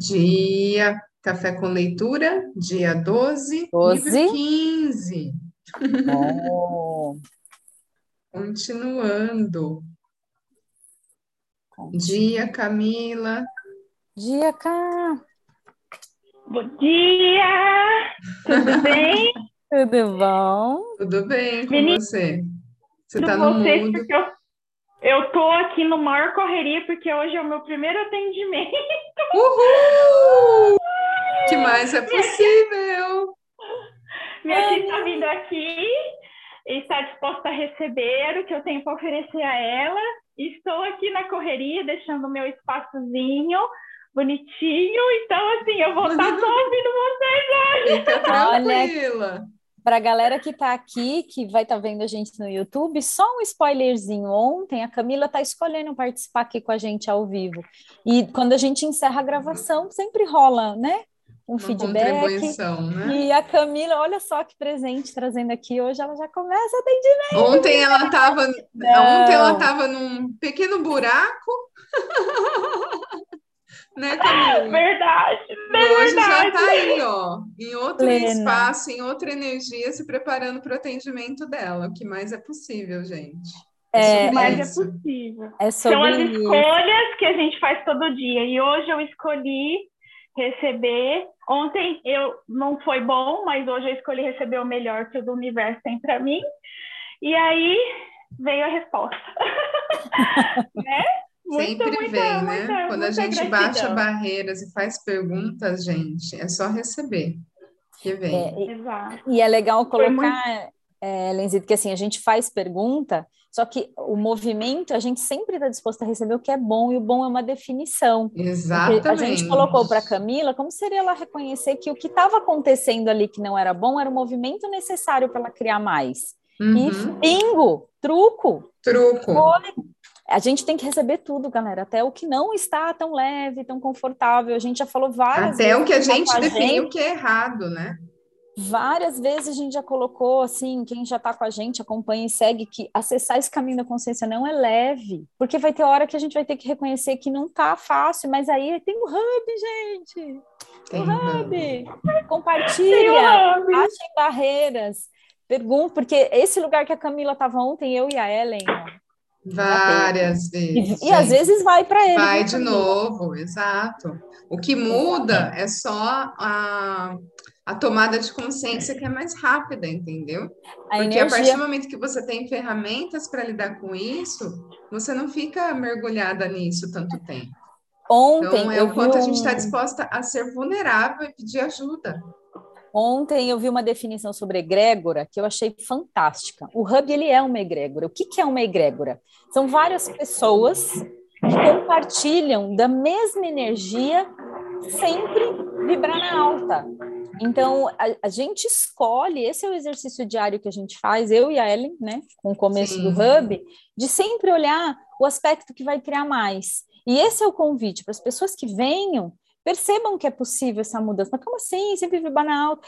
Dia Café com Leitura, dia 12, 12. livro 15. Oh, Continuando. Dia, Camila. dia, cá. Bom dia! Tudo bem? Tudo bom? Tudo bem com Menina, você? Você está no porque eu, eu tô aqui no maior correria, porque hoje é o meu primeiro atendimento. Uhul! que mais é possível? Minha tia está vindo aqui e está disposta a receber o que eu tenho para oferecer a ela. Estou aqui na correria, deixando o meu espaçozinho bonitinho. Então, assim, eu vou estar só ouvindo vocês. Fica Olha- tranquila. Para a galera que está aqui, que vai estar vendo a gente no YouTube, só um spoilerzinho. Ontem a Camila está escolhendo participar aqui com a gente ao vivo. E quando a gente encerra a gravação, sempre rola, né? Um Uma feedback. né? E a Camila, olha só que presente trazendo aqui hoje, ela já começa a atender. Ontem ela estava, Não. ontem ela estava num pequeno buraco. né, Camila? Verdade, é hoje já verdade. está aí, ó, em outro Plena. espaço, em outra energia, se preparando para o atendimento dela. O que mais é possível, gente? É, sobre Mas é possível. É São as isso. escolhas que a gente faz todo dia. E hoje eu escolhi receber. Ontem eu não foi bom, mas hoje eu escolhi receber o melhor que o do universo tem para mim. E aí veio a resposta. né? Muita, Sempre muita, vem, né? muita- Quando a gente gratidão. baixa barreiras e faz perguntas, gente, é só receber. Que vem. É, e- Exato. E é legal colocar, é, Lenzito, que assim, a gente faz pergunta, só que o movimento, a gente sempre está disposto a receber o que é bom, e o bom é uma definição. Porque Exatamente. a gente colocou para Camila como seria ela reconhecer que o que estava acontecendo ali que não era bom era o movimento necessário para ela criar mais. E Uhum. bingo, truco. Truco. A gente tem que receber tudo, galera, até o que não está tão leve, tão confortável. A gente já falou várias Até vezes. o que a tá gente definiu gente. que é errado, né? Várias vezes a gente já colocou assim, quem já está com a gente, acompanha e segue, que acessar esse caminho da consciência não é leve, porque vai ter hora que a gente vai ter que reconhecer que não tá fácil, mas aí tem o hub, gente. Tem o hub. Compartilha, hub. achem barreiras. Pergunta, porque esse lugar que a Camila estava ontem, eu e a Ellen, ó, Várias e, vezes. e às gente. vezes vai para ele. Vai viu, de novo, exato. O que muda é só a, a tomada de consciência que é mais rápida, entendeu? A Porque a partir energia. do momento que você tem ferramentas para lidar com isso, você não fica mergulhada nisso tanto tempo. Ontem Então, é eu o vi quanto a gente está disposta a ser vulnerável e pedir ajuda. Ontem eu vi uma definição sobre egrégora que eu achei fantástica. O hub ele é uma egrégora. O que, que é uma egrégora? São várias pessoas que compartilham da mesma energia, sempre vibrar na alta. Então a, a gente escolhe. Esse é o exercício diário que a gente faz, eu e a Ellen, né, com o começo Sim. do hub, de sempre olhar o aspecto que vai criar mais. E esse é o convite para as pessoas que venham percebam que é possível essa mudança. Mas como assim? Sempre na alta.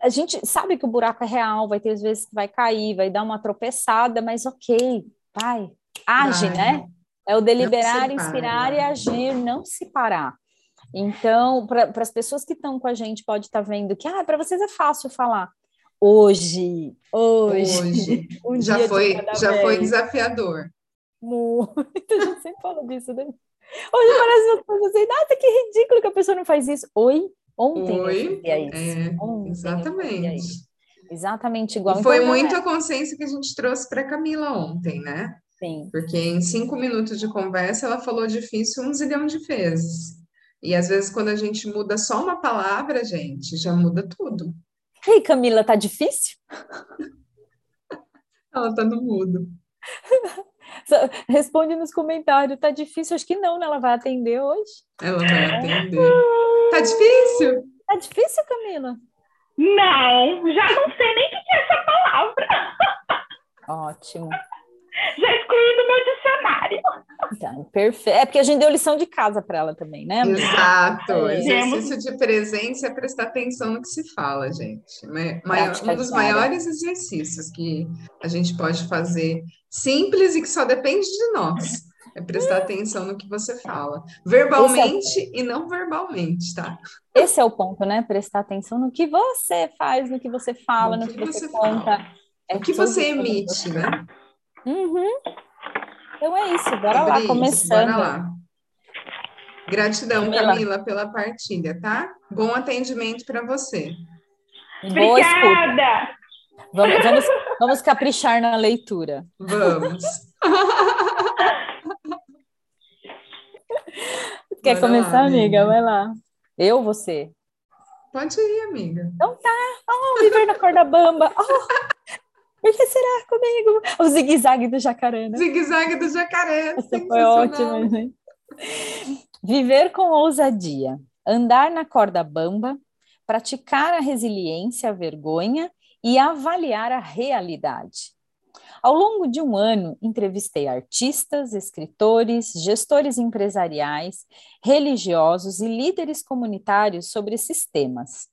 A gente sabe que o buraco é real, vai ter às vezes que vai cair, vai dar uma tropeçada, mas ok, vai, age, Vai. né? É o deliberar, inspirar e agir, não se parar. Então, para as pessoas que estão com a gente, pode estar vendo que, ah, para vocês é fácil falar. Hoje, hoje, Hoje. um Já foi, já foi vez. desafiador. Muito. A gente sempre fala disso, né? Hoje parece uma coisa assim, nossa, que ridículo que a pessoa não faz isso. Oi? Ontem eu Oi? fazia isso. É, Ontem eu exatamente. isso. Exatamente igual. E foi Então, não é muito a consciência que a gente trouxe para Camila ontem, né? assim. Porque em cinco minutos de conversa ela falou difícil um zilhão de vezes. E às vezes, quando a gente muda só uma palavra, gente, já muda tudo. Ei, Camila, tá difícil? Ela tá no mudo. Responde nos comentários. Tá difícil? Acho que não, né? Ela vai atender hoje. Ela vai atender. Tá difícil? Tá difícil, Camila? Não, já não sei nem o que é essa palavra. Ótimo. Já excluí do meu dicionário. Então, perfeito. É porque a gente deu lição de casa para ela também, né? Exato. É. Exercício de presença é prestar atenção no que se fala, gente. Ma- maior- um dos maiores exercícios que a gente pode fazer simples e que só depende de nós. É prestar atenção no que você fala. Verbalmente é... e não verbalmente, tá? Esse é o ponto, né? Prestar atenção no que você faz, no que você fala, no, no que, que, você, você conta. É o que você emite, né? Uhum. Então é isso, bora lá, isso, começando. Bora lá. Gratidão, Camila. Camila, pela partilha, tá? Bom atendimento para você. Boa Obrigada! Vamos, vamos, vamos caprichar na leitura. Vamos. Quer Bora começar, lá, amiga? amiga? Vai lá. Eu, você? Pode ir, amiga. Então tá. Oh, viver na corda bamba. Oh, por que será comigo? O zigue-zague do jacaré, né? Zigue-zague do jacaré. Essa foi ótima, gente. Viver com ousadia. Andar na corda bamba. Praticar a resiliência, a vergonha e avaliar a realidade. Ao longo de um ano, entrevistei artistas, escritores, gestores empresariais, religiosos e líderes comunitários sobre esses temas,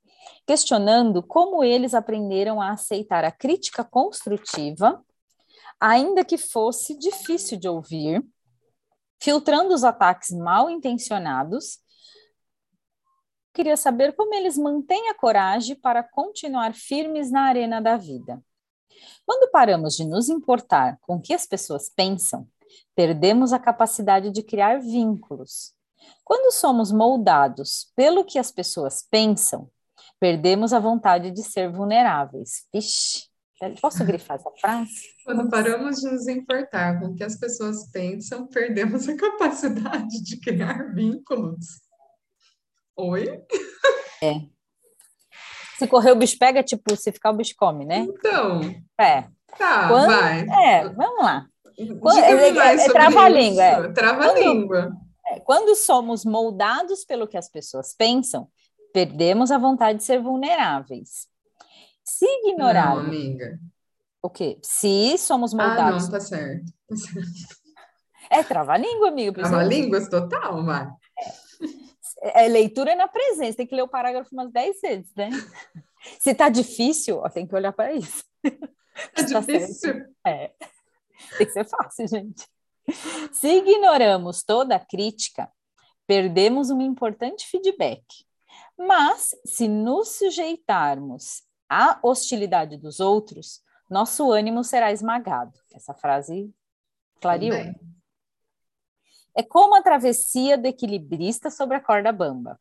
questionando como eles aprenderam a aceitar a crítica construtiva, ainda que fosse difícil de ouvir, filtrando os ataques mal intencionados. Queria saber como eles mantêm a coragem para continuar firmes na arena da vida. Quando paramos de nos importar com o que as pessoas pensam, perdemos a capacidade de criar vínculos. Quando somos moldados pelo que as pessoas pensam, perdemos a vontade de ser vulneráveis. Ixi, posso grifar essa frase? Quando paramos de nos importar com o que as pessoas pensam, perdemos a capacidade de criar vínculos. Oi? É, se correr o bicho pega, tipo, se ficar o bicho come, né? Então. É. Tá, Quando, vai. É, vamos lá. Quando, é, é, é trava-língua. É. Trava-língua. É, quando somos moldados pelo que as pessoas pensam, perdemos a vontade de ser vulneráveis. Se ignorar. Não, amiga. O quê? Se somos moldados. Ah, não, tá certo. Tá certo. É trava-língua, amigo. Trava-línguas total, vai. É, leitura na presença, tem que ler o parágrafo umas 10 vezes, né? Se tá difícil, ó, tem que olhar para isso. É tá difícil. É. Tem que ser fácil, gente. Se ignoramos toda a crítica, perdemos um importante feedback. Mas, se nos sujeitarmos à hostilidade dos outros, nosso ânimo será esmagado. Essa frase clareou. É como a travessia do equilibrista sobre a corda bamba.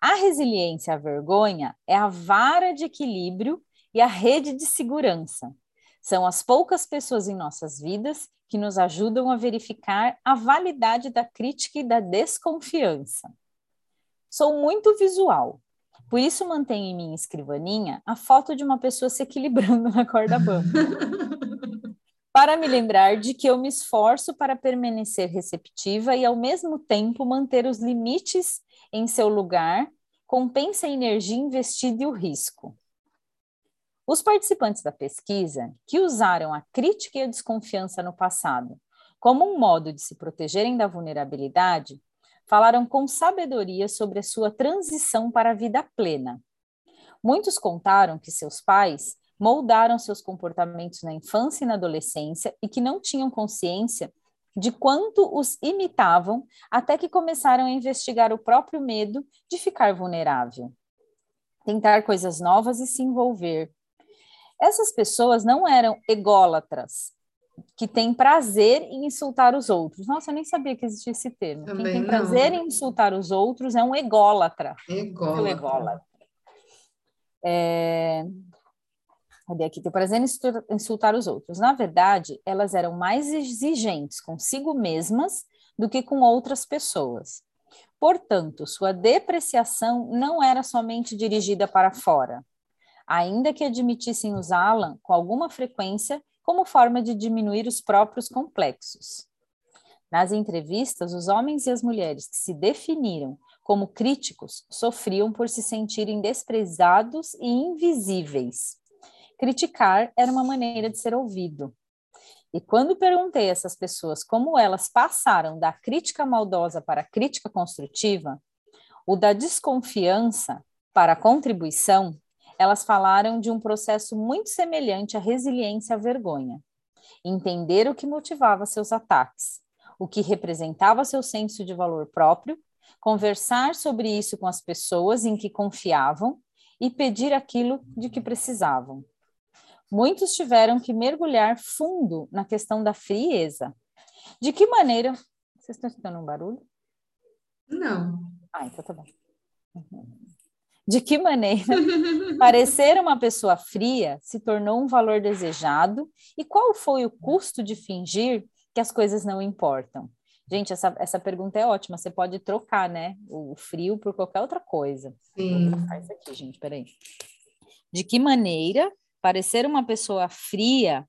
A resiliência à vergonha é a vara de equilíbrio e a rede de segurança. São as poucas pessoas em nossas vidas que nos ajudam a verificar a validade da crítica e da desconfiança. Sou muito visual, por isso mantenho em minha escrivaninha a foto de uma pessoa se equilibrando na corda bamba. para me lembrar de que eu me esforço para permanecer receptiva e, ao mesmo tempo, manter os limites em seu lugar, compensa a energia investida e o risco. Os participantes da pesquisa, que usaram a crítica e a desconfiança no passado como um modo de se protegerem da vulnerabilidade, falaram com sabedoria sobre a sua transição para a vida plena. Muitos contaram que seus pais moldaram seus comportamentos na infância e na adolescência e que não tinham consciência de quanto os imitavam até que começaram a investigar o próprio medo de ficar vulnerável, tentar coisas novas e se envolver. Essas pessoas não eram ególatras, que têm prazer em insultar os outros. Nossa, eu nem sabia que existia esse termo. Também Quem tem não. prazer em insultar os outros é um ególatra. Ególatra. ególatra. É... Cadê aqui? Tem prazer em insultar os outros. Na verdade, elas eram mais exigentes consigo mesmas do que com outras pessoas. Portanto, sua depreciação não era somente dirigida para fora, ainda que admitissem usá-la com alguma frequência como forma de diminuir os próprios complexos. Nas entrevistas, os homens e as mulheres que se definiram como críticos sofriam por se sentirem desprezados e invisíveis criticar era uma maneira de ser ouvido. E quando perguntei a essas pessoas como elas passaram da crítica maldosa para a crítica construtiva, o da desconfiança para a contribuição, elas falaram de um processo muito semelhante à resiliência à vergonha. Entender o que motivava seus ataques, o que representava seu senso de valor próprio, conversar sobre isso com as pessoas em que confiavam e pedir aquilo de que precisavam. Muitos tiveram que mergulhar fundo na questão da frieza. De que maneira. Vocês estão escutando um barulho? Não. Ah, então tá bom. De que maneira parecer uma pessoa fria se tornou um valor desejado e qual foi o custo de fingir que as coisas não importam? Gente, essa, essa pergunta é ótima. Você pode trocar, né? O frio por qualquer outra coisa. Sim. Vou trocar isso aqui, gente, peraí. De que maneira parecer uma pessoa fria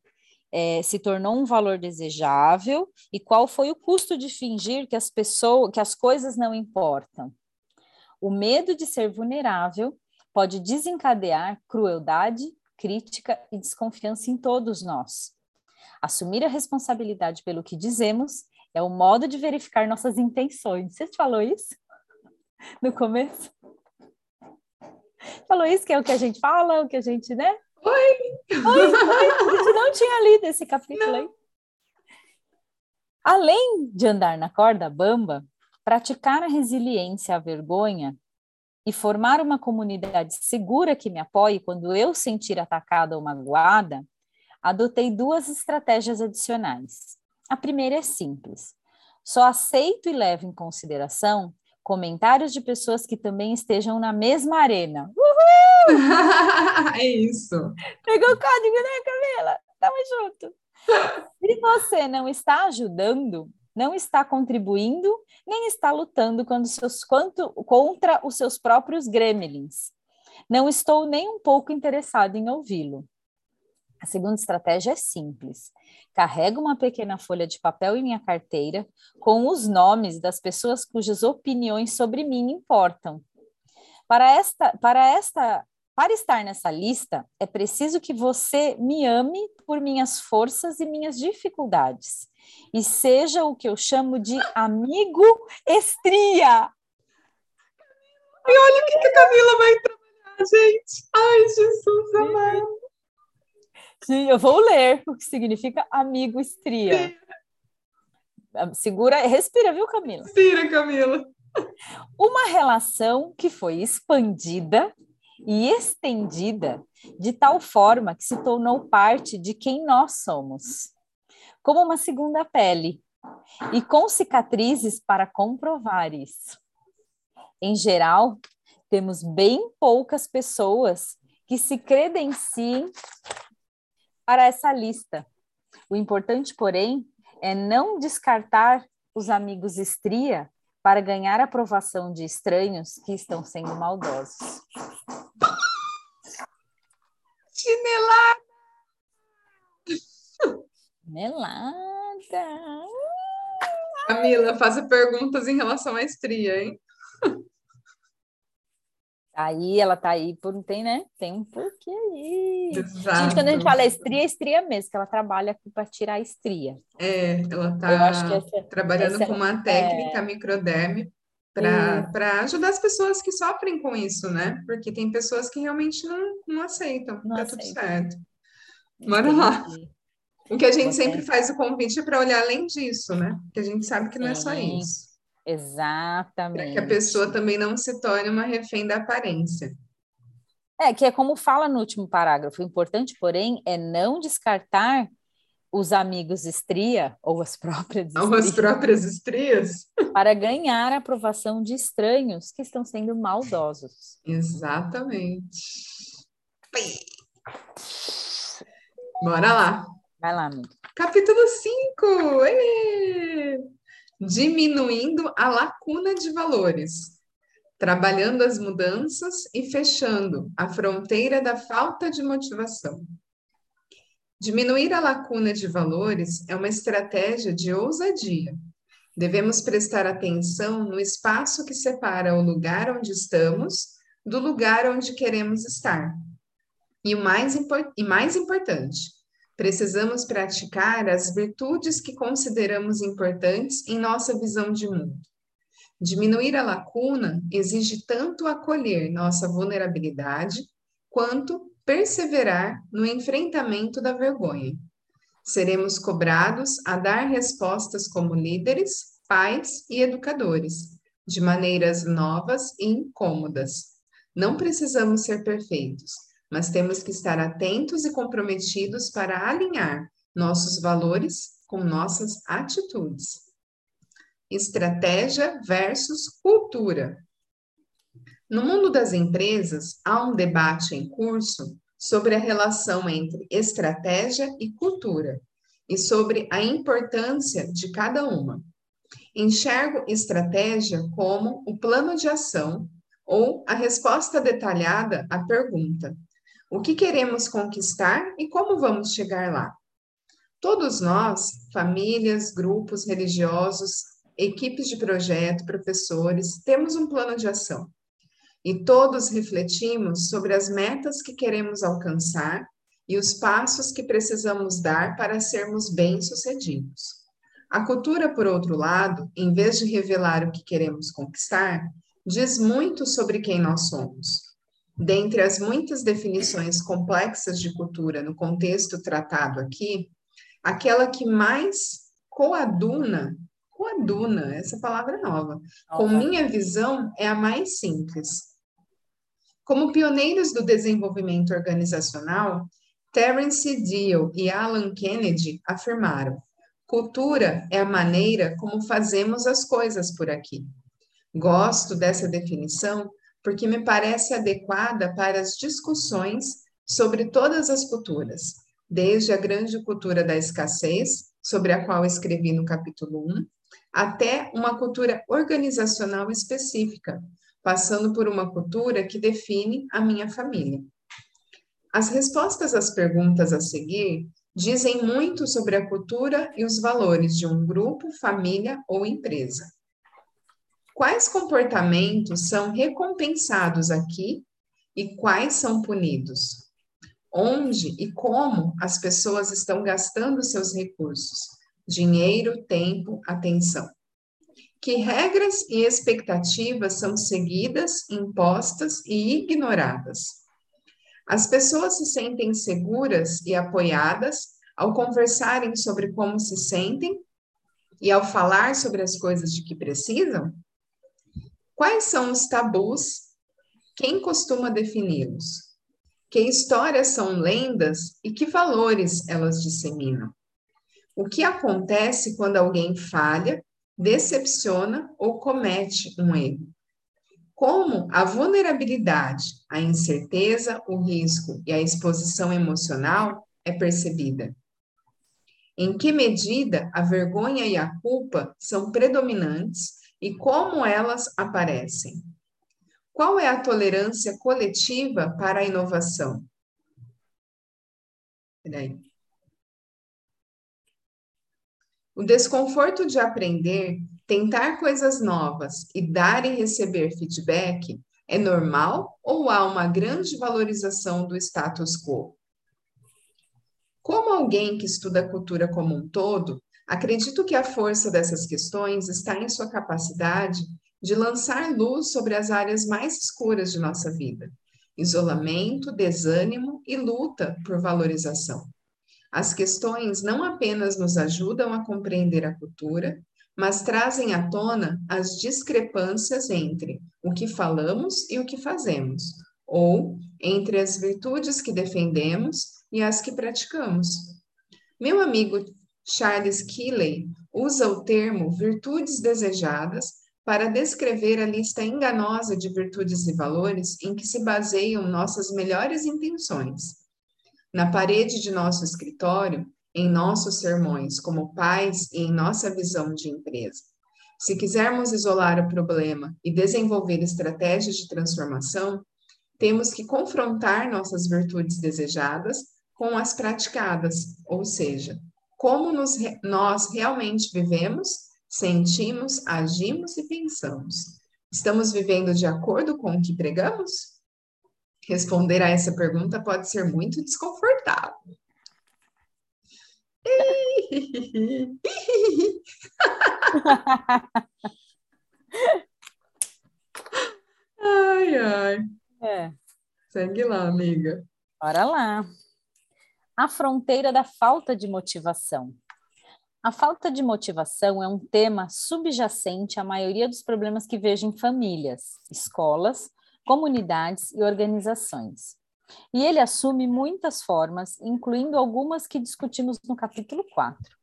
é, se tornou um valor desejável e qual foi o custo de fingir que as pessoas, que as coisas não importam? O medo de ser vulnerável pode desencadear crueldade, crítica e desconfiança em todos nós. Assumir a responsabilidade pelo que dizemos é o modo de verificar nossas intenções. Você falou isso no começo? Falou isso que é o que a gente fala, o que a gente, né? Oi! Oi, oi. A gente não tinha lido esse capítulo não. aí. Além de andar na corda bamba, praticar a resiliência à vergonha e formar uma comunidade segura que me apoie quando eu sentir atacada ou magoada, adotei duas estratégias adicionais. A primeira é simples. Só aceito e levo em consideração comentários de pessoas que também estejam na mesma arena. Uhul! é isso. Pegou o código, né, Camila? Tamo junto. Se você não está ajudando, não está contribuindo, nem está lutando seus, quanto, contra os seus próprios gremlins. Não estou nem um pouco interessado em ouvi-lo. A segunda estratégia é simples. Carrego uma pequena folha de papel em minha carteira com os nomes das pessoas cujas opiniões sobre mim importam. Para esta, para esta para estar nessa lista, é preciso que você me ame por minhas forças e minhas dificuldades e seja o que eu chamo de amigo estria. E olha o que, que a Camila vai trabalhar, gente. Ai, Jesus amado. Sim, eu vou ler o que significa amigo estria. Segura, respira, viu, Camila? Respira, Camila. Uma relação que foi expandida e estendida de tal forma que se tornou parte de quem nós somos, como uma segunda pele, e com cicatrizes para comprovar isso. Em geral, temos bem poucas pessoas que se credenciem para essa lista. O importante, porém, é não descartar os amigos estria para ganhar a aprovação de estranhos que estão sendo maldosos. Chinelada! Chinelada! Camila, faça perguntas em relação à estria, hein? Aí ela tá aí por tem, né? Tem um porquê aí. Exato. Gente, quando a gente fala estria, é estria mesmo, que ela trabalha para tirar a estria. É, ela tá essa, trabalhando essa, com uma técnica é... microderme para ajudar as pessoas que sofrem com isso, né? Porque tem pessoas que realmente não, não aceitam, não tá tudo certo. Bora lá. O que a gente sempre faz o convite é para olhar além disso, né? Porque a gente sabe que não é só isso. Exatamente. Para que a pessoa também não se torne uma refém da aparência. É, que é como fala no último parágrafo. O importante, porém, é não descartar os amigos estria, ou as próprias estrias, ou as próprias estrias, para ganhar a aprovação de estranhos que estão sendo maldosos. Exatamente. Bora lá. Vai lá, amigo. Capítulo 5 diminuindo a lacuna de valores, trabalhando as mudanças e fechando a fronteira da falta de motivação. Diminuir a lacuna de valores é uma estratégia de ousadia. Devemos prestar atenção no espaço que separa o lugar onde estamos do lugar onde queremos estar. E o mais, e mais importante, Precisamos praticar as virtudes que consideramos importantes em nossa visão de mundo. Diminuir a lacuna exige tanto acolher nossa vulnerabilidade quanto perseverar no enfrentamento da vergonha. Seremos cobrados a dar respostas como líderes, pais e educadores, de maneiras novas e incômodas. Não precisamos ser perfeitos, mas temos que estar atentos e comprometidos para alinhar nossos valores com nossas atitudes. Estratégia versus cultura. No mundo das empresas, há um debate em curso sobre a relação entre estratégia e cultura e sobre a importância de cada uma. Enxergo estratégia como o plano de ação ou a resposta detalhada à pergunta: o que queremos conquistar e como vamos chegar lá? Todos nós, famílias, grupos religiosos, equipes de projeto, professores, temos um plano de ação e todos refletimos sobre as metas que queremos alcançar e os passos que precisamos dar para sermos bem-sucedidos. A cultura, por outro lado, em vez de revelar o que queremos conquistar, diz muito sobre quem nós somos. Dentre as muitas definições complexas de cultura no contexto tratado aqui, aquela que mais coaduna, coaduna, essa palavra é nova, com minha visão é a mais simples. Como pioneiros do desenvolvimento organizacional, Terence Deal e Alan Kennedy afirmaram: cultura é a maneira como fazemos as coisas por aqui. Gosto dessa definição porque me parece adequada para as discussões sobre todas as culturas, desde a grande cultura da escassez, sobre a qual escrevi no capítulo 1, até uma cultura organizacional específica, passando por uma cultura que define a minha família. As respostas às perguntas a seguir dizem muito sobre a cultura e os valores de um grupo, família ou empresa. Quais comportamentos são recompensados aqui e quais são punidos? Onde e como as pessoas estão gastando seus recursos? Dinheiro, tempo, atenção que regras e expectativas são seguidas, impostas e ignoradas. As pessoas se sentem seguras e apoiadas ao conversarem sobre como se sentem e ao falar sobre as coisas de que precisam? Quais são os tabus? Quem costuma defini-los? Que histórias são lendas e que valores elas disseminam? O que acontece quando alguém falha decepciona ou comete um erro. Como a vulnerabilidade, a incerteza, o risco e a exposição emocional é percebida? Em que medida a vergonha e a culpa são predominantes e como elas aparecem? Qual é a tolerância coletiva para a inovação? Peraí. O desconforto de aprender, tentar coisas novas e dar e receber feedback é normal ou há uma grande valorização do status quo? Como alguém que estuda a cultura como um todo, acredito que a força dessas questões está em sua capacidade de lançar luz sobre as áreas mais escuras de nossa vida: isolamento, desânimo e luta por valorização. As questões não apenas nos ajudam a compreender a cultura, mas trazem à tona as discrepâncias entre o que falamos e o que fazemos, ou entre as virtudes que defendemos e as que praticamos. Meu amigo Charles Keeley usa o termo virtudes desejadas para descrever a lista enganosa de virtudes e valores em que se baseiam nossas melhores intenções na parede de nosso escritório, em nossos sermões como pais e em nossa visão de empresa. Se quisermos isolar o problema e desenvolver estratégias de transformação, temos que confrontar nossas virtudes desejadas com as praticadas, ou seja, como nos, nós realmente vivemos, sentimos, agimos e pensamos. Estamos vivendo de acordo com o que pregamos? Responder a essa pergunta pode ser muito desconfortável. ai, ai. É. Segue lá, amiga. Bora lá. A fronteira da falta de motivação. A falta de motivação é um tema subjacente à maioria dos problemas que vejo em famílias, escolas, comunidades e organizações. E ele assume muitas formas, incluindo algumas que discutimos no capítulo 4.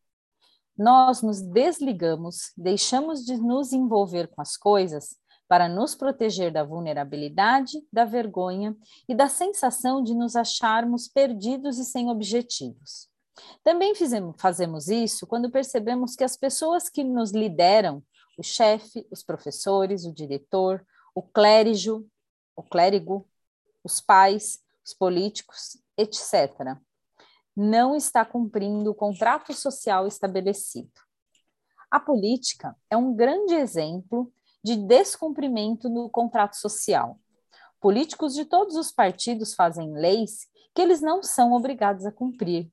Nós nos desligamos, deixamos de nos envolver com as coisas para nos proteger da vulnerabilidade, da vergonha e da sensação de nos acharmos perdidos e sem objetivos. Também fizemos, fazemos isso quando percebemos que as pessoas que nos lideram, o chefe, os professores, o diretor, o clérigo, o clérigo, os pais, os políticos, etc., não está cumprindo o contrato social estabelecido. A política é um grande exemplo de descumprimento no contrato social. Políticos de todos os partidos fazem leis que eles não são obrigados a cumprir,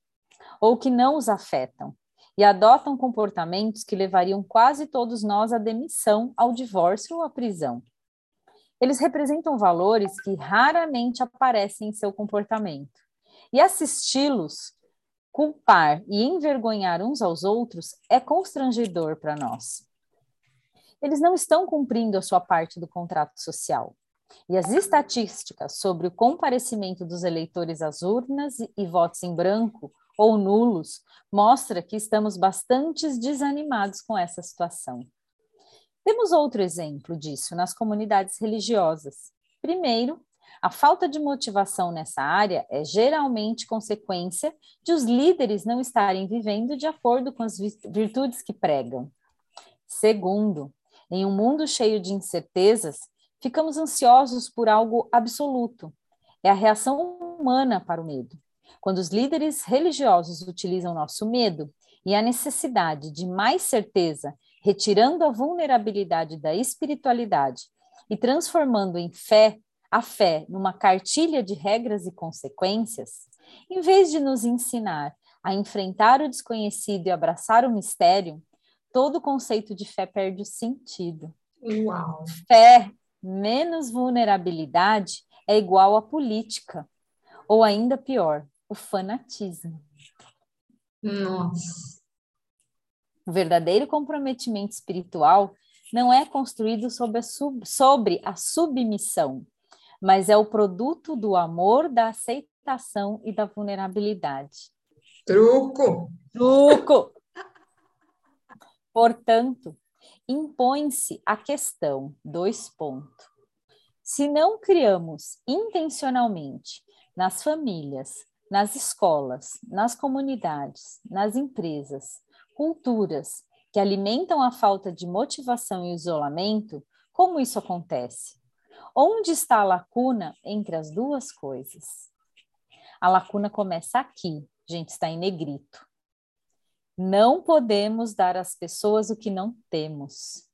ou que não os afetam, e adotam comportamentos que levariam quase todos nós à demissão, ao divórcio ou à prisão. Eles representam valores que raramente aparecem em seu comportamento. E assisti-los culpar e envergonhar uns aos outros é constrangedor para nós. Eles não estão cumprindo a sua parte do contrato social. E as estatísticas sobre o comparecimento dos eleitores às urnas e votos em branco ou nulos mostra que estamos bastante desanimados com essa situação. Temos outro exemplo disso nas comunidades religiosas. Primeiro, a falta de motivação nessa área é geralmente consequência de os líderes não estarem vivendo de acordo com as virtudes que pregam. Segundo, em um mundo cheio de incertezas, ficamos ansiosos por algo absoluto. É a reação humana para o medo. Quando os líderes religiosos utilizam nosso medo e a necessidade de mais certeza retirando a vulnerabilidade da espiritualidade e transformando em fé a fé numa cartilha de regras e consequências, em vez de nos ensinar a enfrentar o desconhecido e abraçar o mistério, todo conceito de fé perde o sentido. Uau. Fé menos vulnerabilidade é igual à política, ou ainda pior, o fanatismo. Nossa. O verdadeiro comprometimento espiritual não é construído sobre a, sub, sobre a submissão, mas é o produto do amor, da aceitação e da vulnerabilidade. Truco! Truco! Portanto, impõe-se a questão, dois pontos. Se não criamos intencionalmente nas famílias, nas escolas, nas comunidades, nas empresas, culturas que alimentam a falta de motivação e isolamento, como isso acontece? Onde está a lacuna entre as duas coisas? A lacuna começa aqui, gente, está em negrito. Não podemos dar às pessoas o que não temos.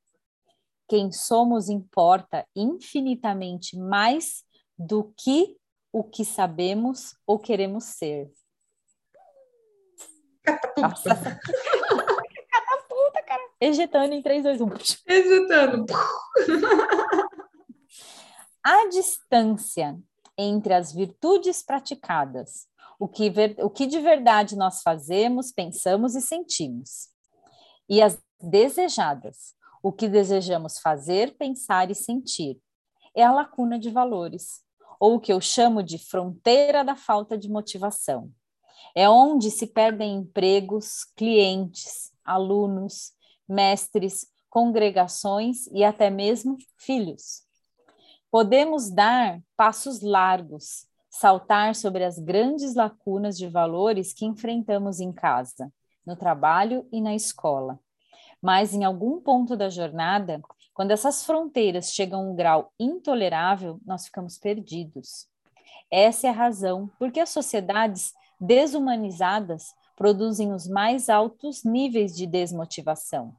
Quem somos importa infinitamente mais do que o que sabemos ou queremos ser. Nossa, Ejetando em 3, 2, 1. Ejetando. A distância entre as virtudes praticadas, o que, ver, o que de verdade nós fazemos, pensamos e sentimos, e as desejadas, o que desejamos fazer, pensar e sentir, é a lacuna de valores, ou o que eu chamo de fronteira da falta de motivação. É onde se perdem empregos, clientes, alunos, mestres, congregações e até mesmo filhos. Podemos dar passos largos, saltar sobre as grandes lacunas de valores que enfrentamos em casa, no trabalho e na escola. Mas em algum ponto da jornada, quando essas fronteiras chegam a um grau intolerável, nós ficamos perdidos. Essa é a razão por que as sociedades desumanizadas produzem os mais altos níveis de desmotivação.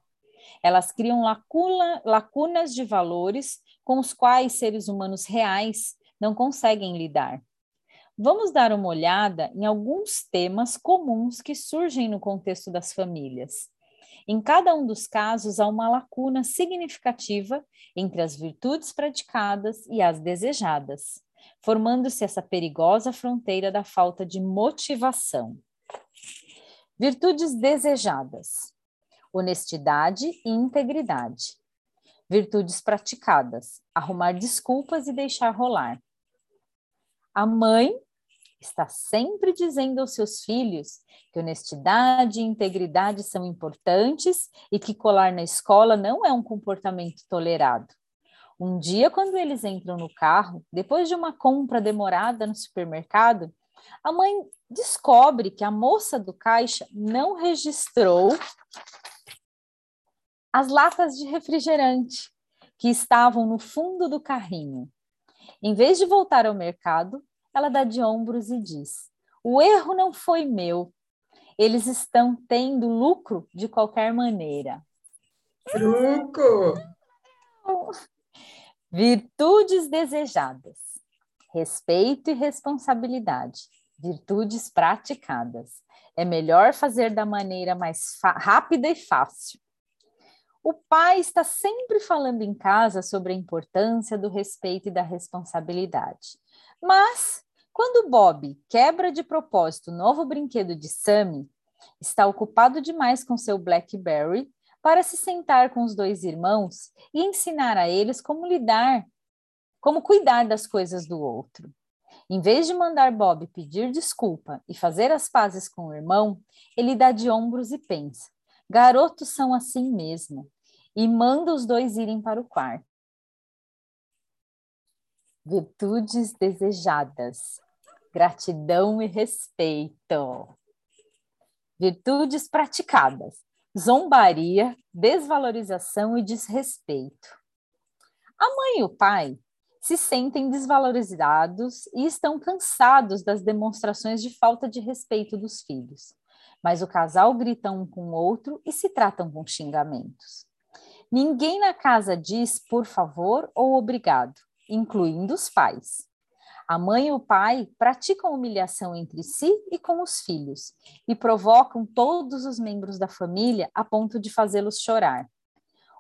Elas criam lacuna, lacunas de valores com os quais seres humanos reais não conseguem lidar. Vamos dar uma olhada em alguns temas comuns que surgem no contexto das famílias. Em cada um dos casos, há uma lacuna significativa entre as virtudes praticadas e as desejadas. formando-se essa perigosa fronteira da falta de motivação. Virtudes desejadas: honestidade e integridade. Virtudes praticadas: arrumar desculpas e deixar rolar. A mãe está sempre dizendo aos seus filhos que honestidade e integridade são importantes e que colar na escola não é um comportamento tolerado. Um dia, quando eles entram no carro, depois de uma compra demorada no supermercado, a mãe descobre que a moça do caixa não registrou as latas de refrigerante que estavam no fundo do carrinho. Em vez de voltar ao mercado, ela dá de ombros e diz: O erro não foi meu. Eles estão tendo lucro de qualquer maneira. Truco! Virtudes desejadas: respeito e responsabilidade. Virtudes praticadas. É melhor fazer da maneira mais rápida e fácil. O pai está sempre falando em casa sobre a importância do respeito e da responsabilidade. Mas, quando Bob quebra de propósito o novo brinquedo de Sammy, está ocupado demais com seu Blackberry para se sentar com os dois irmãos e ensinar a eles como lidar, como cuidar das coisas do outro. Em vez de mandar Bob pedir desculpa e fazer as pazes com o irmão, ele dá de ombros e pensa: garotos são assim mesmo e manda os dois irem para o quarto. Virtudes desejadas, gratidão e respeito. Virtudes praticadas, zombaria, desvalorização e desrespeito. A mãe e o pai se sentem desvalorizados e estão cansados das demonstrações de falta de respeito dos filhos. Mas o casal grita um com o outro e se tratam com xingamentos. Ninguém na casa diz por favor ou obrigado, incluindo os pais. A mãe e o pai praticam humilhação entre si e com os filhos e provocam todos os membros da família a ponto de fazê-los chorar.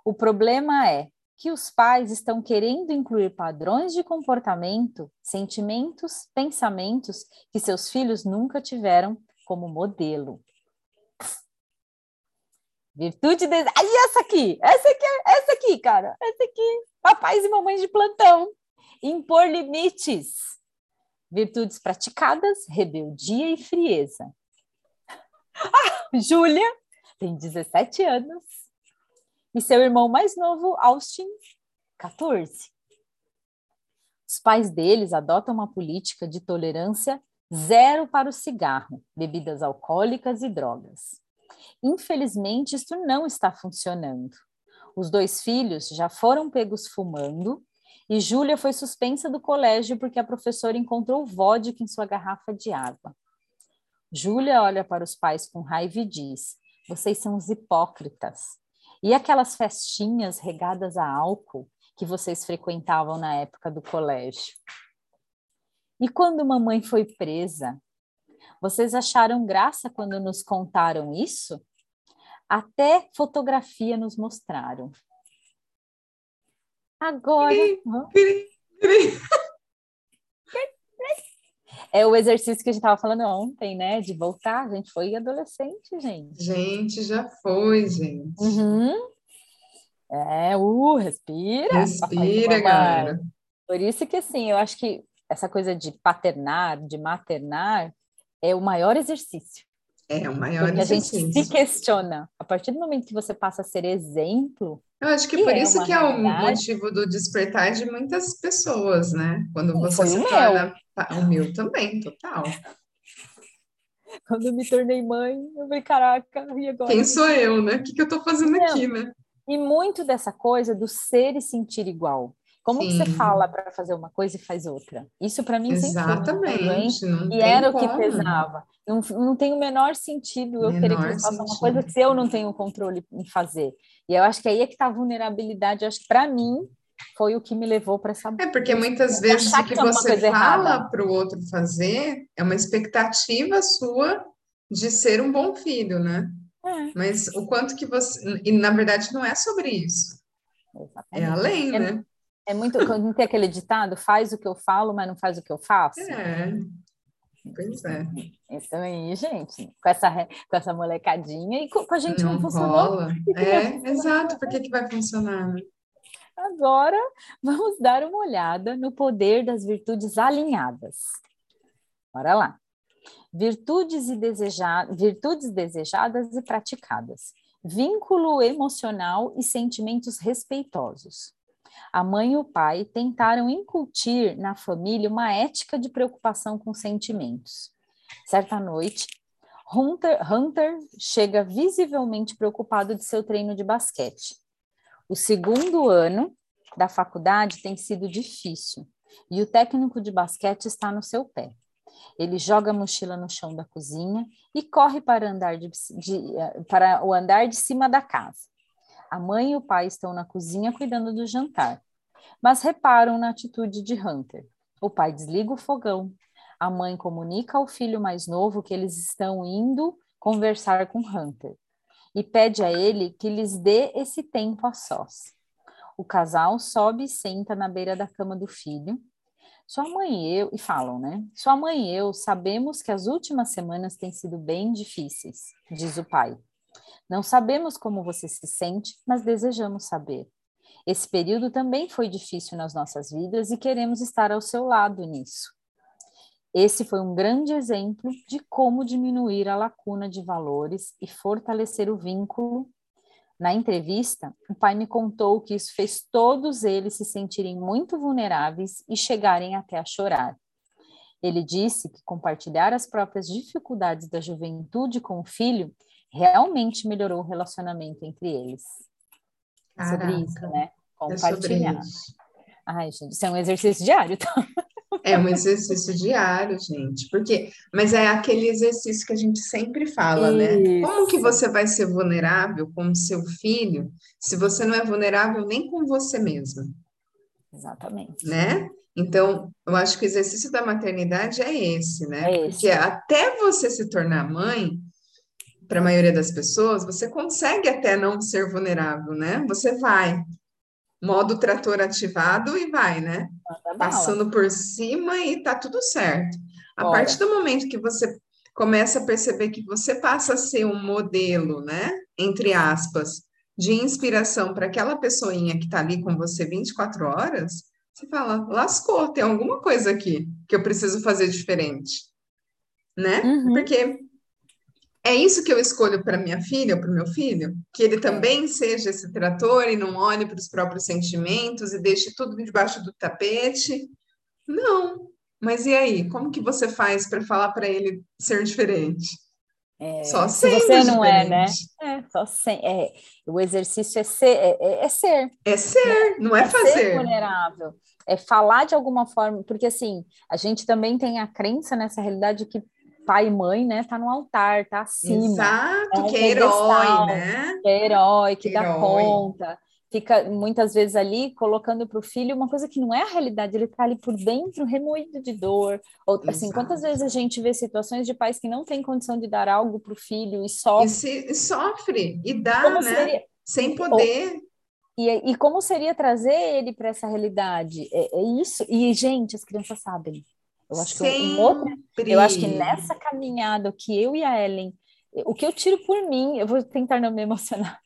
O problema é que os pais estão querendo incluir padrões de comportamento, sentimentos, pensamentos que seus filhos nunca tiveram como modelo. Virtude de... Aí essa aqui, essa aqui, essa aqui, cara, essa aqui. Papais e mamães de plantão. Impor limites. Virtudes praticadas, rebeldia e frieza. Ah, Júlia tem 17 anos e seu irmão mais novo, Austin, 14. Os pais deles adotam uma política de tolerância zero para o cigarro, bebidas alcoólicas e drogas. Infelizmente, isso não está funcionando. Os dois filhos já foram pegos fumando e Júlia foi suspensa do colégio porque a professora encontrou vodka em sua garrafa de água. Júlia olha para os pais com raiva e diz: Vocês são os hipócritas. E aquelas festinhas regadas a álcool que vocês frequentavam na época do colégio? E quando mamãe foi presa, vocês acharam graça quando nos contaram isso? Até fotografia nos mostraram. Agora. É o exercício que a gente estava falando ontem, né? De voltar. A gente foi adolescente, gente. Gente, já foi, gente. Uhum. É, uh, respira. Respira, galera. Por isso que, assim, eu acho que essa coisa de paternar, de maternar, é o maior exercício. É o maior Porque exercício. a gente se questiona. A partir do momento que você passa a ser exemplo. Eu acho que, que por é isso que é o realidade. motivo do despertar de muitas pessoas, né? Quando você se o meu. torna. O meu também, total. Quando eu me tornei mãe, eu falei, caraca, e agora? Quem sou eu, né? O que, que eu tô fazendo Não. aqui, né? E muito dessa coisa do ser e sentir igual. Como que você fala para fazer uma coisa e faz outra? Isso para mim sempre foi. Exatamente. E era o que como. pesava. Não, não tem o menor sentido eu querer que Menor você faça uma coisa se eu não tenho controle em fazer. E eu acho que aí é que está a vulnerabilidade. Eu acho que para mim foi o que me levou para essa. É porque muitas vezes o que que você fala para o outro fazer é uma expectativa sua de ser um bom filho, né? É, Mas o quanto que você. E na verdade não é sobre isso. É exatamente. além, É- né? É muito. Não tem aquele ditado, faz o que eu falo, mas não faz o que eu faço? É. Pois é. Isso aí, gente, com essa, com essa molecadinha e com, com a gente não, não funcionou. É, exato. Por que, que vai funcionar? né? Agora, vamos dar uma olhada no poder das virtudes alinhadas. Bora lá. Virtudes, e deseja... Virtudes desejadas e praticadas. Vínculo emocional e sentimentos respeitosos. A mãe e o pai tentaram incutir na família uma ética de preocupação com sentimentos. Certa noite, Hunter, Hunter chega visivelmente preocupado de seu treino de basquete. O segundo ano da faculdade tem sido difícil e o técnico de basquete está no seu pé. Ele joga a mochila no chão da cozinha e corre para, andar de, de, para o andar de cima da casa. A mãe e o pai estão na cozinha cuidando do jantar, mas reparam na atitude de Hunter. O pai desliga o fogão. A mãe comunica ao filho mais novo que eles estão indo conversar com Hunter e pede a ele que lhes dê esse tempo a sós. O casal sobe e senta na beira da cama do filho. Sua mãe e eu, e falam, né? Sua mãe e eu sabemos que as últimas semanas têm sido bem difíceis, diz o pai. Não sabemos como você se sente, mas desejamos saber. Esse período também foi difícil nas nossas vidas e queremos estar ao seu lado nisso. Esse foi um grande exemplo de como diminuir a lacuna de valores e fortalecer o vínculo. Na entrevista, o pai me contou que isso fez todos eles se sentirem muito vulneráveis e chegarem até a chorar. Ele disse que compartilhar as próprias dificuldades da juventude com o filho realmente melhorou o relacionamento entre eles. Caraca, sobre isso, né? É Compartilhar. isso. Ai, gente, isso é um exercício diário, tá? É um exercício diário, gente. Porque, mas é aquele exercício que a gente sempre fala, né? Como que você vai ser vulnerável com seu filho se você não é vulnerável nem com você mesma, Exatamente. né? Então, eu acho que o exercício da maternidade é esse, né? É esse. Porque até você se tornar mãe, para a maioria das pessoas, você consegue até não ser vulnerável, né? Você vai. Modo trator ativado e vai, né? Passando por cima e tá tudo certo. A Bora. partir do momento que você começa a perceber que você passa a ser um modelo, né, entre aspas, de inspiração para aquela pessoinha que está ali com você 24 horas, você fala, lascou, tem alguma coisa aqui que eu preciso fazer diferente, né? Uhum. Porque é isso que eu escolho para minha filha, para o meu filho, que ele também seja esse trator e não olhe para os próprios sentimentos e deixe tudo debaixo do tapete. Não. Mas e aí? Como que você faz para falar para ele ser diferente? É, Só se você não é, né? diferente. É, só sem, é, o exercício é ser, é, é- é ser, É ser, não é é ser fazer. vulnerável, é falar de alguma forma, porque assim, a gente também tem a crença nessa realidade que pai e mãe, né, tá no altar, tá acima, Exato, É um que é herói, né? que é herói, que dá Herói. conta, fica muitas vezes ali colocando para o filho uma coisa que não é a realidade, ele tá ali por dentro remoído de dor. Ou, assim, quantas vezes a gente vê situações de pais que não têm condição de dar algo para o filho e E, sofre, se, e sofre, e dá, como né? seria, Sem poder. e, e como seria trazer ele para essa realidade? É, é isso. E, gente, as crianças sabem. Eu acho que um outro. Eu acho que nessa caminhada que eu e a Ellen, o que eu tiro por mim, eu vou tentar não me emocionar,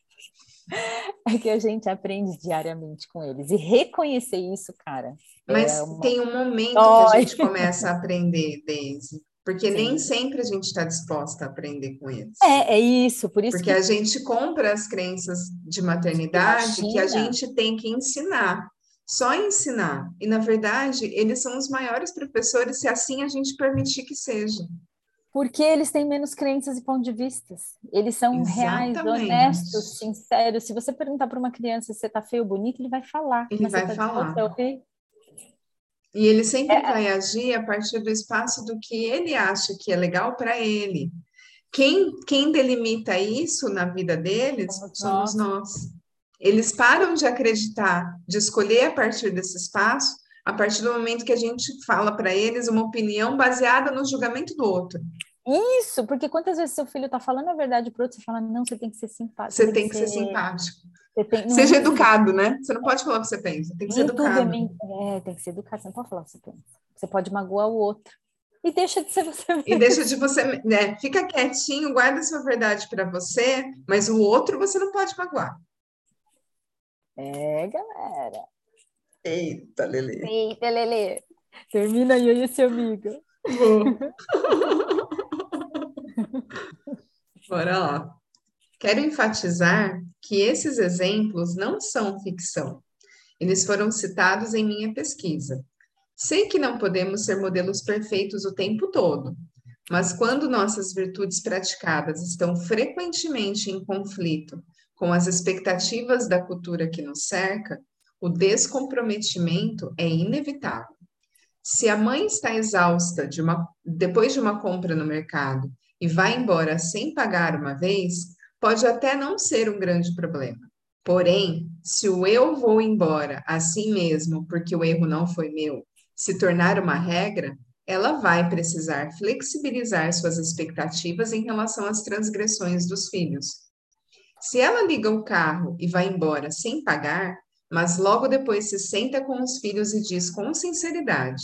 é que a gente aprende diariamente com eles. E reconhecer isso, cara. Mas é uma- tem um momento que Dói. a gente começa a aprender, Daisy. Porque nem Sim. sempre a gente está disposta a aprender com eles. É, é isso, por isso Porque que a gente compra as crenças de maternidade que a gente tem que ensinar. Só ensinar. E, na verdade, eles são os maiores professores se assim a gente permitir que seja. porque eles têm menos crenças e pontos de vistas. Eles são reais, Exatamente. honestos, sinceros. Se você perguntar para uma criança se você tá feio ou bonito, ele vai falar. Ele vai tá falar. ouvir? E ele sempre É. vai agir a partir do espaço do que ele acha que é legal para ele. Quem, quem delimita isso na vida deles Somos somos nós. Eles param de acreditar, de escolher a partir desse espaço, a partir do momento que a gente fala para eles uma opinião baseada no julgamento do outro. Isso, porque quantas vezes seu filho tá falando a verdade pro outro, você fala, não, você tem que ser simpático. Você tem que ser simpático. Tem, Seja é educado, né? Você não pode falar o que você pensa, tem que ser educado. É, é, tem que ser educado, você não pode falar o que você pensa. Você pode magoar o outro. E deixa de ser você mesmo. E deixa de você, né? Fica quietinho, guarda sua verdade para você, mas o outro você não pode magoar. É, galera. Eita, Lele. Eita, Lele. Termina aí, aí, seu amigo. Bora lá. Quero enfatizar que esses exemplos não são ficção. Eles foram citados em minha pesquisa. Sei que não podemos ser modelos perfeitos o tempo todo, mas quando nossas virtudes praticadas estão frequentemente em conflito com as expectativas da cultura que nos cerca, o descomprometimento é inevitável. Se a mãe está exausta de uma, depois de uma compra no mercado e vai embora sem pagar uma vez, pode até não ser um grande problema. Porém, se o eu vou embora assim mesmo porque o erro não foi meu se tornar uma regra, ela vai precisar flexibilizar suas expectativas em relação às transgressões dos filhos. Se ela liga o carro e vai embora sem pagar, mas logo depois se senta com os filhos e diz com sinceridade: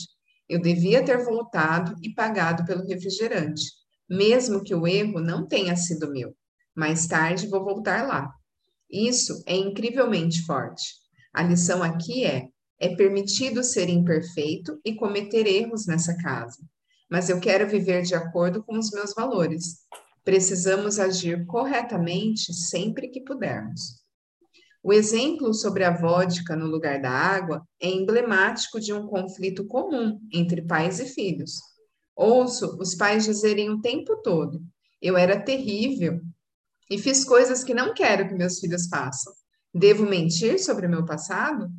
Eu devia ter voltado e pagado pelo refrigerante, mesmo que o erro não tenha sido meu. Mais tarde vou voltar lá. Isso é incrivelmente forte. A lição aqui é: é permitido ser imperfeito e cometer erros nessa casa, mas eu quero viver de acordo com os meus valores. Precisamos agir corretamente sempre que pudermos. O exemplo sobre a vodka no lugar da água é emblemático de um conflito comum entre pais e filhos. Ouço os pais dizerem o tempo todo: eu era terrível e fiz coisas que não quero que meus filhos façam. Devo mentir sobre o meu passado?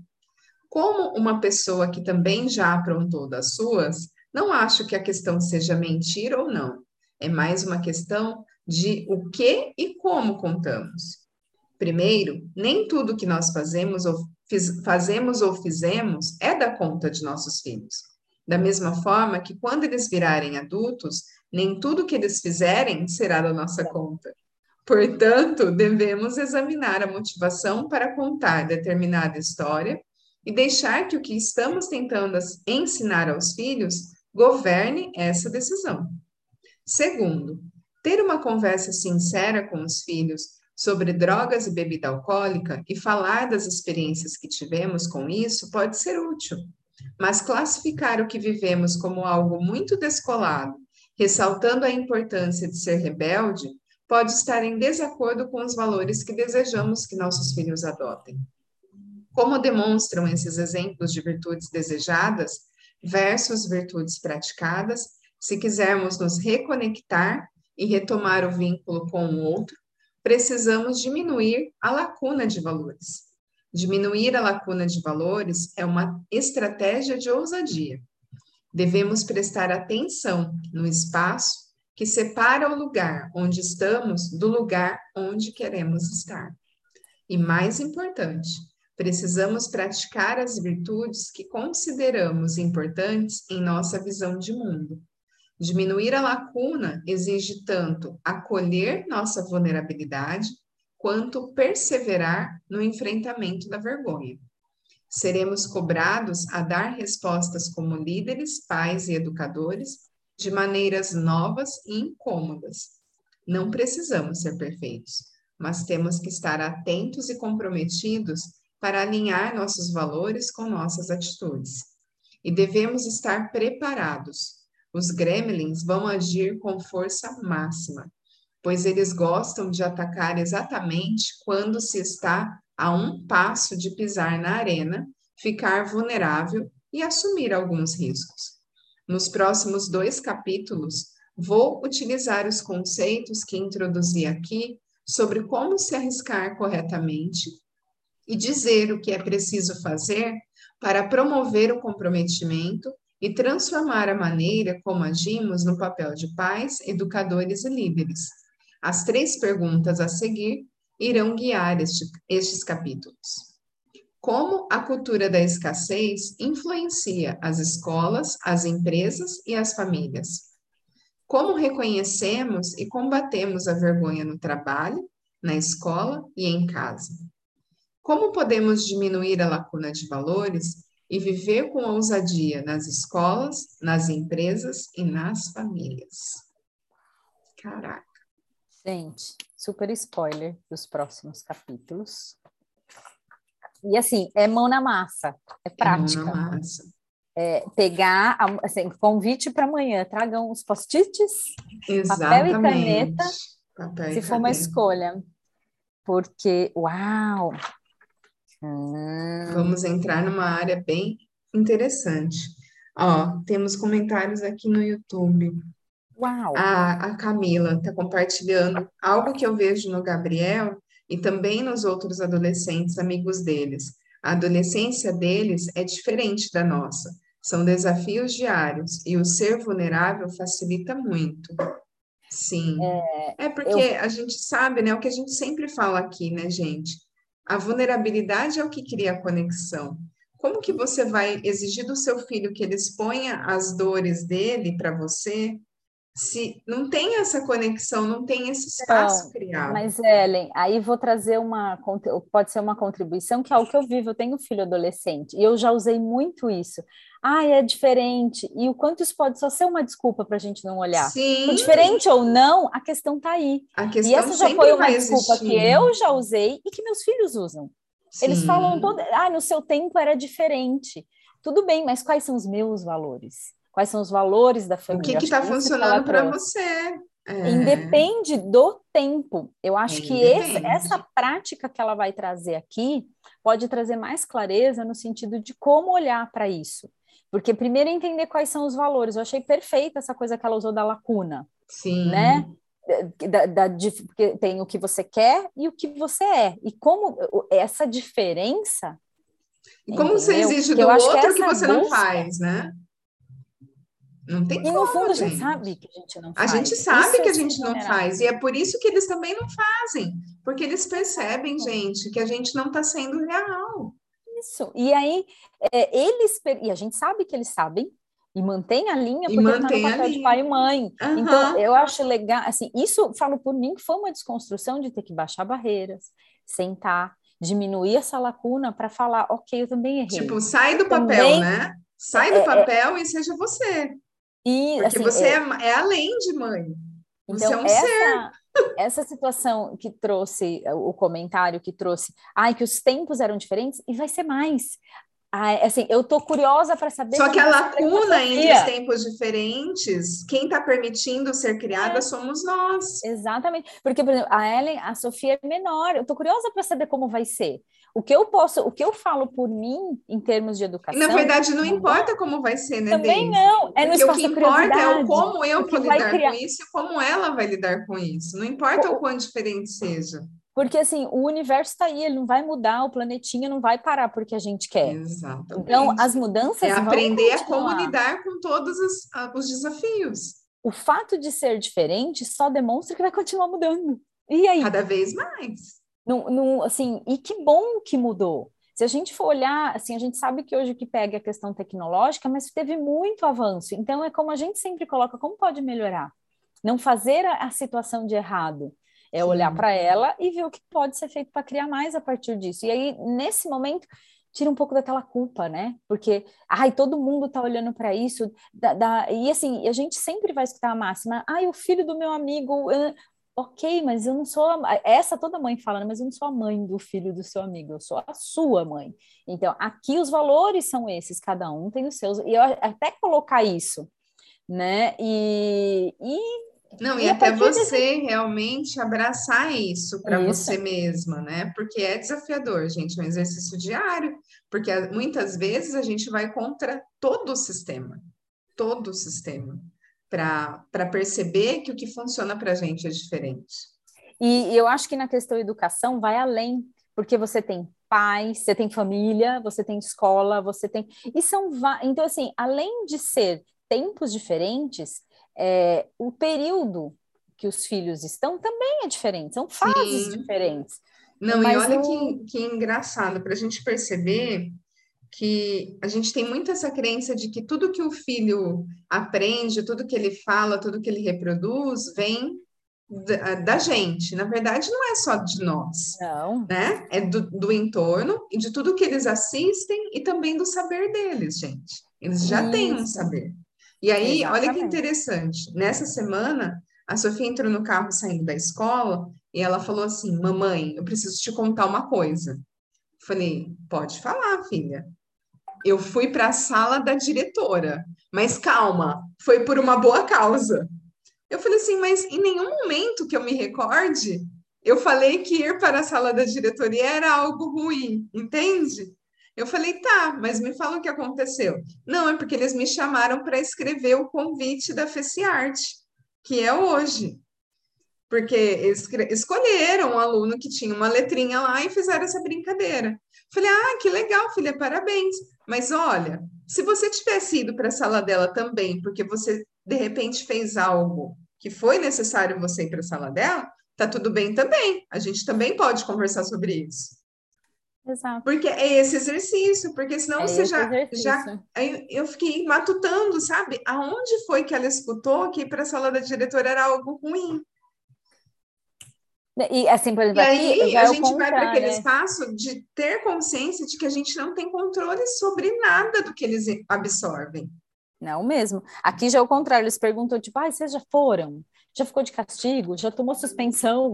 Como uma pessoa que também já aprontou das suas, não acho que a questão seja mentir ou não. É mais uma questão de o que e como contamos. Primeiro, nem tudo que nós fazemos ou, fiz, fazemos ou fizemos é da conta de nossos filhos. Da mesma forma que quando eles virarem adultos, nem tudo que eles fizerem será da nossa conta. Portanto, devemos examinar a motivação para contar determinada história e deixar que o que estamos tentando ensinar aos filhos governe essa decisão. Segundo, ter uma conversa sincera com os filhos sobre drogas e bebida alcoólica e falar das experiências que tivemos com isso pode ser útil, mas classificar o que vivemos como algo muito descolado, ressaltando a importância de ser rebelde, pode estar em desacordo com os valores que desejamos que nossos filhos adotem. Como demonstram esses exemplos de virtudes desejadas versus virtudes praticadas, se quisermos nos reconectar e retomar o vínculo com o outro, precisamos diminuir a lacuna de valores. Diminuir a lacuna de valores é uma estratégia de ousadia. Devemos prestar atenção no espaço que separa o lugar onde estamos do lugar onde queremos estar. E mais importante, Precisamos praticar as virtudes que consideramos importantes em nossa visão de mundo. Diminuir a lacuna exige tanto acolher nossa vulnerabilidade quanto perseverar no enfrentamento da vergonha. Seremos cobrados a dar respostas como líderes, pais e educadores de maneiras novas e incômodas. Não precisamos ser perfeitos, mas temos que estar atentos e comprometidos para alinhar nossos valores com nossas atitudes. E devemos estar preparados. Os gremlins vão agir com força máxima, pois eles gostam de atacar exatamente quando se está a um passo de pisar na arena, ficar vulnerável e assumir alguns riscos. Nos próximos dois capítulos, vou utilizar os conceitos que introduzi aqui sobre como se arriscar corretamente e dizer o que é preciso fazer para promover o comprometimento e transformar a maneira como agimos no papel de pais, educadores e líderes. As três perguntas a seguir irão guiar este, estes capítulos. Como a cultura da escassez influencia as escolas, as empresas e as famílias? Como reconhecemos e combatemos a vergonha no trabalho, na escola e em casa? Como podemos diminuir a lacuna de valores e viver com ousadia nas escolas, nas empresas e nas famílias? Caraca. Gente, super spoiler dos próximos capítulos. E assim, é mão na massa, é prática. É mão na massa. É, pegar, assim, convite para amanhã, tragam os post-its, papel e caneta, papel se e for caneta. uma escolha. Porque, uau! Hum. Vamos entrar numa área bem interessante. Ó, temos comentários aqui no YouTube. Uau! A, a Camila está compartilhando algo que eu vejo no Gabriel e também nos outros adolescentes amigos deles. A adolescência deles é diferente da nossa. São desafios diários e o ser vulnerável facilita muito. Sim. É, é porque eu... a gente sabe, né? O que a gente sempre fala aqui, né, gente? A vulnerabilidade é o que cria a conexão. Como que você vai exigir do seu filho que ele exponha as dores dele para você, se não tem essa conexão, não tem esse espaço não, criado. Mas, Ellen, aí vou trazer uma, pode ser uma contribuição, que é o que eu vivo, eu tenho um filho adolescente, e eu já usei muito isso. Ah, é diferente, e o quanto isso pode só ser uma desculpa para a gente não olhar. Sim. diferente ou não, a questão está aí. A questão e essa já foi uma desculpa existir. que eu já usei e que meus filhos usam. Sim. Eles falam todo, ah, no seu tempo era diferente. Tudo bem, mas quais são os meus valores? quais são os valores da família. O que está funcionando para você? É. Independe do tempo. Eu acho que esse, essa prática que ela vai trazer aqui pode trazer mais clareza no sentido de como olhar para isso. Porque primeiro entender quais são os valores. Eu achei perfeita essa coisa que ela usou da lacuna. Sim. Né? Da, da, de, porque tem o que você quer e o que você é. E como essa diferença. E como entendeu? você exige do outro que, que você busca, não faz, né? Não tem e como, no fundo gente. a gente sabe que a gente não faz. A gente sabe isso que a gente não faz. E é por isso que eles também não fazem. Porque eles percebem, gente, que a gente não está sendo real. Isso. E aí, é, eles... E a gente sabe que eles sabem. E mantém a linha, porque está no papel de pai e mãe. Uhum. Então, eu acho legal, assim, isso, falo por mim, que foi uma desconstrução de ter que baixar barreiras, sentar, diminuir essa lacuna para falar, ok, eu também errei. Tipo, sai do papel, também, né? Sai do é, é, papel é, e seja você. E, Porque assim, você é, é, além de mãe. Você então, é um essa, ser. Essa situação que trouxe, o comentário que trouxe, ai, que os tempos eram diferentes, e vai ser mais. Ai, assim, eu tô curiosa para saber. Só que a lacuna entre os tempos diferentes, quem está permitindo ser criada é. somos nós. Exatamente. Porque, por exemplo, a Ellen, a Sofia é menor, eu tô curiosa para saber como vai ser. O que eu posso, o que eu falo por mim em termos de educação. Na verdade, não importa como vai ser, né? Também não. É no Porque o que importa é o como eu vou lidar criar... com isso e como ela vai lidar com isso. Não importa o, o quão diferente seja. Porque assim, o universo está aí, ele não vai mudar, o planetinha não vai parar porque a gente quer. Exatamente. Então, as mudanças. É aprender a como lidar com todos os, os desafios. O fato de ser diferente só demonstra que vai continuar mudando. E aí? Cada vez mais. Não, não, assim, e que bom que mudou. Se a gente for olhar, assim, a gente sabe que hoje que pega a questão tecnológica, mas teve muito avanço. Então é como a gente sempre coloca, como pode melhorar? Não fazer a, a situação de errado, é Sim. olhar para ela e ver o que pode ser feito para criar mais a partir disso. E aí, nesse momento, tira um pouco daquela culpa, né? Porque, ai, todo mundo tá olhando para isso, da, da, e assim, a gente sempre vai escutar a máxima, ai, o filho do meu amigo, ok, mas eu não sou a... essa toda mãe fala, né? mas eu não sou a mãe do filho do seu amigo, eu sou a sua mãe. Então, aqui os valores são esses, cada um tem os seus, e eu até colocar isso, né? E, e não, e, e até você desse... realmente abraçar isso para você mesma, né? Porque é desafiador, gente, é um exercício diário, porque muitas vezes a gente vai contra todo o sistema, todo o sistema para perceber que o que funciona para a gente é diferente. E eu acho que na questão educação vai além, porque você tem pais, você tem família, você tem escola, você tem. E são. Então, assim, além de ser tempos diferentes, é, o período que os filhos estão também é diferente, são fases Sim. diferentes. Não, Mas e olha eu... que, que engraçado, para a gente perceber que a gente tem muito essa crença de que tudo que o filho aprende, tudo que ele fala, tudo que ele reproduz, vem da, da, gente. Na verdade, não é só de nós. Não. Né? É do, do entorno e de tudo que eles assistem e também do saber deles, gente. Eles já Isso. têm um saber. E aí, Exatamente. olha que interessante. Nessa semana, a Sofia entrou no carro saindo da escola e ela falou assim: Mamãe, eu preciso te contar uma coisa. Falei: Pode falar, filha. Eu fui para a sala da diretora, mas calma, foi por uma boa causa. Eu falei assim, mas em nenhum momento que eu me recorde, eu falei que ir para a sala da diretoria era algo ruim, entende? Eu falei, tá, mas me fala o que aconteceu. Não, é porque eles me chamaram para escrever o convite da FECIART, que é hoje. Porque escolheram um aluno que tinha uma letrinha lá e fizeram essa brincadeira. Falei, ah, que legal, filha, parabéns. Mas olha, se você tivesse ido para a sala dela também, porque você de repente fez algo que foi necessário você ir para a sala dela, tá tudo bem também. A gente também pode conversar sobre isso. Exato. Porque é esse exercício, porque senão é você já, já. Eu fiquei matutando, sabe? Aonde foi que ela escutou que ir para a sala da diretora era algo ruim? E assim, por exemplo, e aí a gente vai para aquele né? espaço de ter consciência de que a gente não tem controle sobre nada do que eles absorvem. Não mesmo. Aqui já é o contrário, eles perguntam, tipo, ah, vocês já foram? Já ficou de castigo? Já tomou suspensão?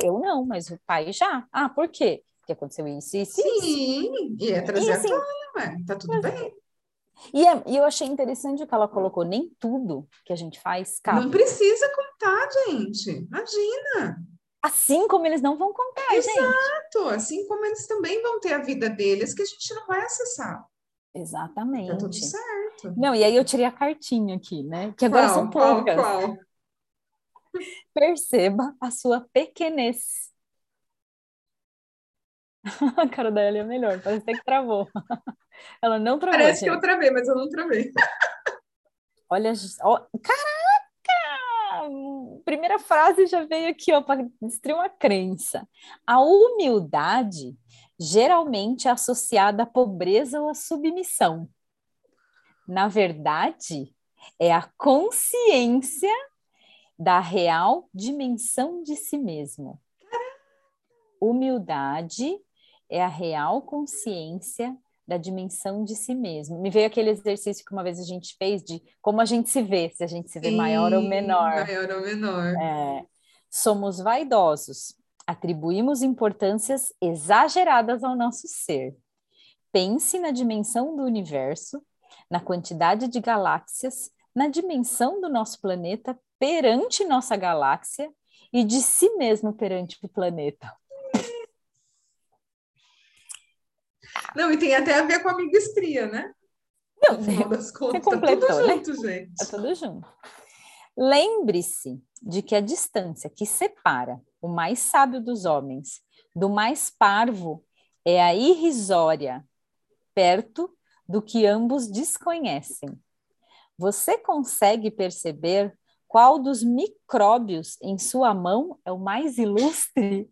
Eu não, mas o pai já. Ah, por quê? Porque aconteceu isso e isso. Sim, e é trazer e, assim, a tona, tá tudo bem. E, é, e eu achei interessante o que ela colocou, nem tudo que a gente faz cabe. Não precisa contar, gente. Imagina. Assim como eles não vão contar, Exato. gente. Exato. Assim como eles também vão ter a vida deles que a gente não vai acessar. Exatamente. Tá tudo certo. Não, e aí eu tirei a cartinha aqui, né? Que agora qual, são poucas. Qual, qual? Perceba a sua pequenez. A cara da Ellie é melhor, parece que travou. Ela não travou. Parece gente. que eu travei, mas eu não travei. Olha, ó, caraca! Primeira frase já veio aqui, ó, para destruir uma crença. A humildade geralmente é associada à pobreza ou à submissão. Na verdade, é a consciência da real dimensão de si mesmo. Humildade é a real consciência da dimensão de si mesmo. Me veio aquele exercício que uma vez a gente fez de como a gente se vê, se a gente se vê Sim, maior ou menor. Maior ou menor. É, somos vaidosos, Atribuímos importâncias exageradas ao nosso ser. Pense na dimensão do universo, na quantidade de galáxias, na dimensão do nosso planeta perante nossa galáxia e de si mesmo perante o planeta. Não, e tem até a ver com a amiga estria, né? Não, no final das contas, você completou, tá tudo né? junto, gente. Tá tudo junto. Lembre-se de que a distância que separa o mais sábio dos homens, do mais parvo, é a irrisória, perto do que ambos desconhecem. Você consegue perceber qual dos micróbios em sua mão é o mais ilustre?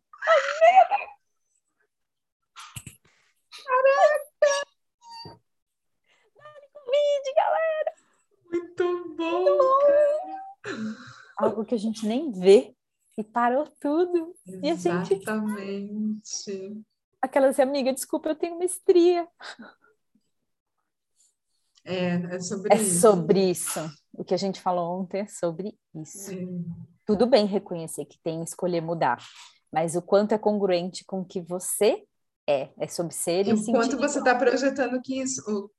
Galera! Muito bom! Muito bom. Algo que a gente nem vê e parou tudo. Exatamente. E a gente... Aquela assim, amiga, desculpa, eu tenho uma estria. É, é sobre é isso. É sobre isso. O que a gente falou ontem é sobre isso. É. Tudo bem reconhecer que tem escolher mudar, mas o quanto é congruente com o que você é, é sobre ser e, e o quanto você está projetando que isso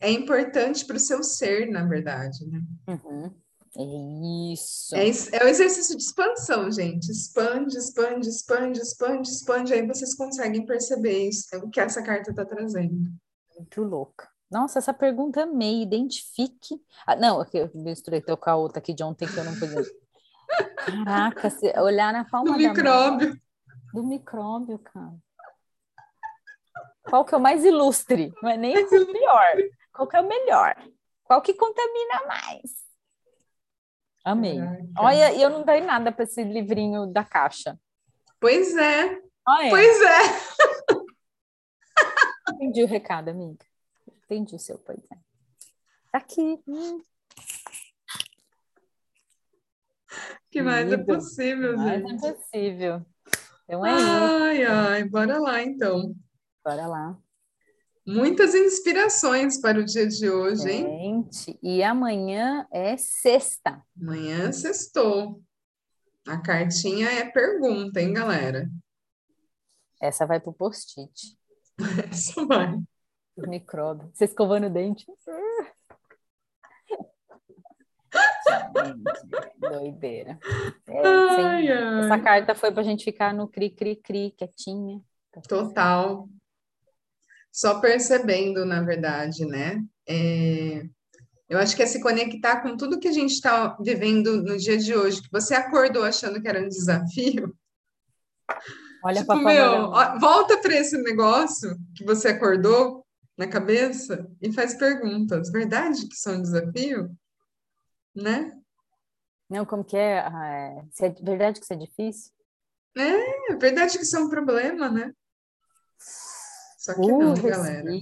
é importante para o seu ser, na verdade, né? Uhum. É isso. É, é o exercício de expansão, gente. Expande, expande, expande, expande, expande. Aí vocês conseguem perceber isso, é o que essa carta está trazendo. Muito louca. Nossa, essa pergunta amei. Identifique. Ah, não, eu misturei com a outra aqui de ontem que eu não podia. Caraca, olhar na palma do micróbio. Mão. Do micróbio, cara. Qual que é o mais ilustre? Não é nem o pior. Qual que é o melhor? Qual que contamina mais? Amei. Caraca. Olha, eu não dei nada para esse livrinho da caixa. Pois é. Olha. Pois é. Entendi o recado, amiga. Entendi o seu, pois é. Tá aqui. Hum. que mais é possível, mais gente. Mais é possível. Então é ai, isso. ai, bora lá então. Bora lá. Muitas inspirações para o dia de hoje, hein? Gente, e amanhã é sexta. Amanhã é sextou. A cartinha é pergunta, hein, galera? Essa vai pro post-it. Essa vai. Os micróbios. Você escovando o dente. Doideira. É, ai, ai. Essa carta foi para a gente ficar no cri-cri-cri, quietinha. Total. Só percebendo, na verdade, né? É... Eu acho que é se conectar com tudo que a gente está vivendo no dia de hoje, que você acordou achando que era um desafio. Olha tipo, meu, ó, volta para esse negócio que você acordou na cabeça e faz perguntas. Verdade que isso é um desafio? Né? Não, como que é? Ah, é... é verdade que isso é difícil? É, verdade que isso é um problema, né? Só que uh, não, respira, galera.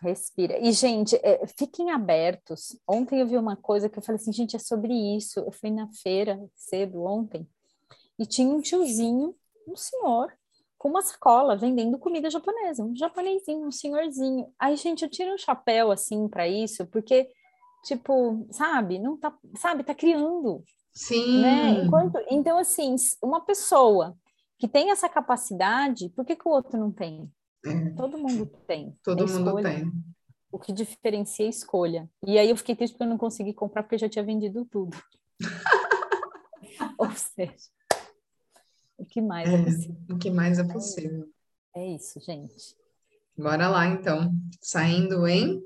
Respira. E, gente, é, fiquem abertos. Ontem eu vi uma coisa que eu falei assim, gente, é sobre isso. Eu fui na feira cedo ontem e tinha um tiozinho, um senhor, com uma sacola vendendo comida japonesa, um japonesinho, um senhorzinho. Aí, gente, eu tiro um chapéu assim para isso, porque tipo, sabe, não tá, sabe, tá criando. Sim. Né? Enquanto, então assim, uma pessoa que tem essa capacidade, por que, que o outro não tem? É. Todo mundo tem. Todo é mundo tem. O que diferencia é a escolha. E aí eu fiquei triste porque eu não consegui comprar porque eu já tinha vendido tudo. Ou seja, o que mais é, é possível? O que mais é possível. É isso, gente. Bora lá, então. Saindo em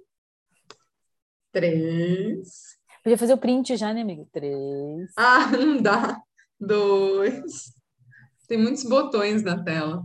três. Podia fazer o print já, né, amigo? Três. Ah, não dá. Dois. Tem muitos botões na tela.